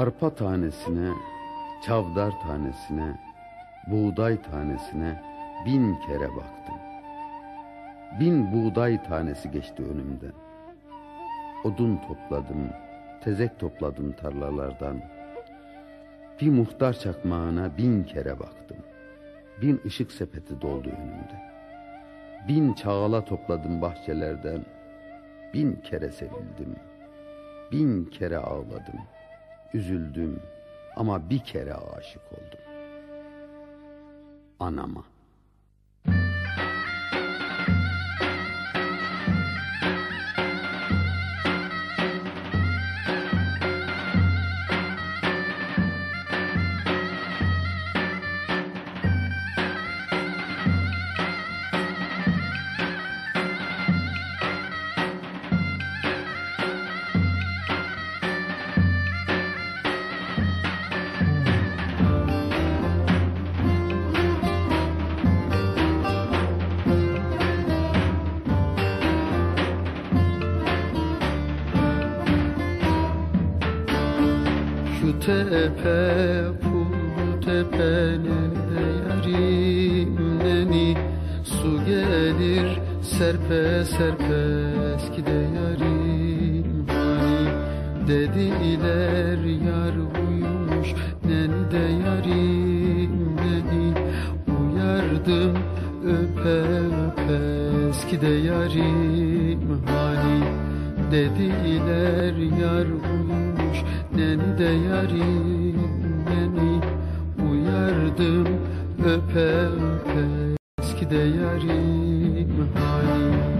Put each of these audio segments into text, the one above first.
Arpa tanesine, çavdar tanesine, buğday tanesine bin kere baktım. Bin buğday tanesi geçti önümden. Odun topladım, tezek topladım tarlalardan. Bir muhtar çakmağına bin kere baktım. Bin ışık sepeti doldu önümde. Bin çağla topladım bahçelerden. Bin kere sevildim. Bin kere ağladım. Üzüldüm ama bir kere aşık oldum. Anama. Tepe bu tepene yarim neni Su gelir serpe serpe eskide yarim hani Dediler yar uyumuş neni de yarim neni Uyardım öpe öpe eskide yarim Dediler yar uyumuş neni de yarim neni Uyardım öpe öpe eskide yarim hani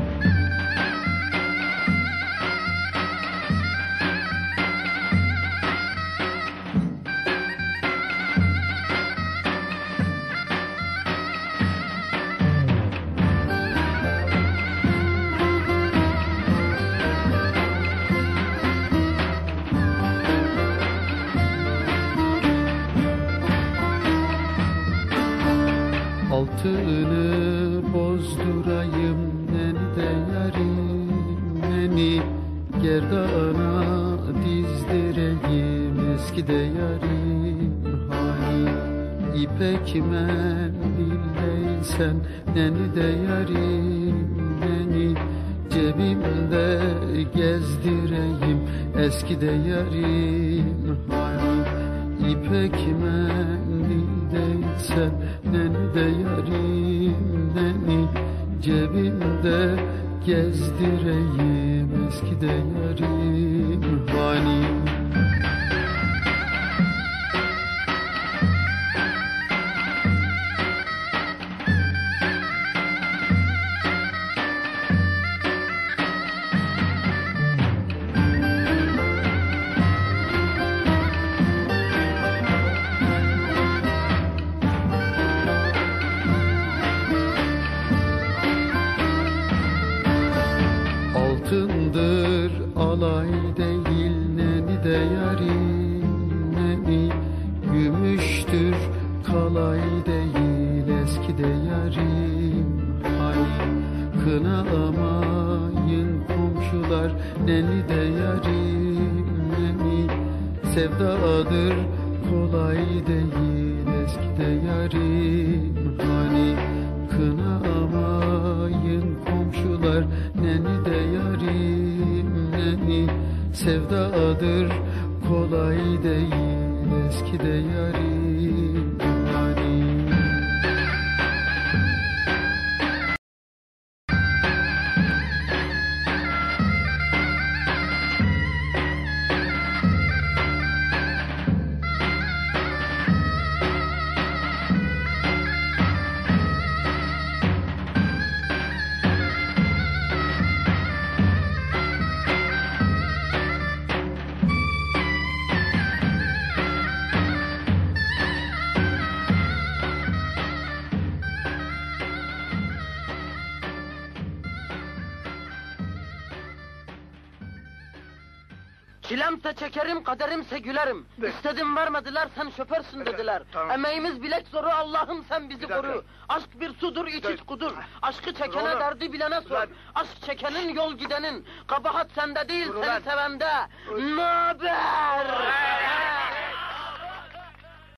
bozdurayım neni de yarim neni Gerdana dizdireyim. Eskide yarim hani İpek mendilleysen neni de yarim neni Cebimde gezdireyim. Eskide yarim hani İpek mendildeysen neni de yarim neni Cebimde gezdireyim eskide yarim hani Alay değil neni de yarim neni Gümüştür. Kalay değil eski de yarim. Hani kınamayın komşular neni de yarim neni Sevdadır. Kolay değil eski de yarim. Hani kınamayın Sevdadır kolay değil eski de yarim Çilemse çekerim, kaderimse gülerim. İstedim vermediler, sen şoförsün dediler. tamam. Emeğimiz bilek zoru, Allah'ım sen bizi Bir dakika. koru. Aşk bir sudur, iç kudur. Aşkı çekene oğlum. derdi bilene sor. Ulan. Aşk çekenin yol gidenin. Kabahat sende değil, Dur seni sevende. Naber?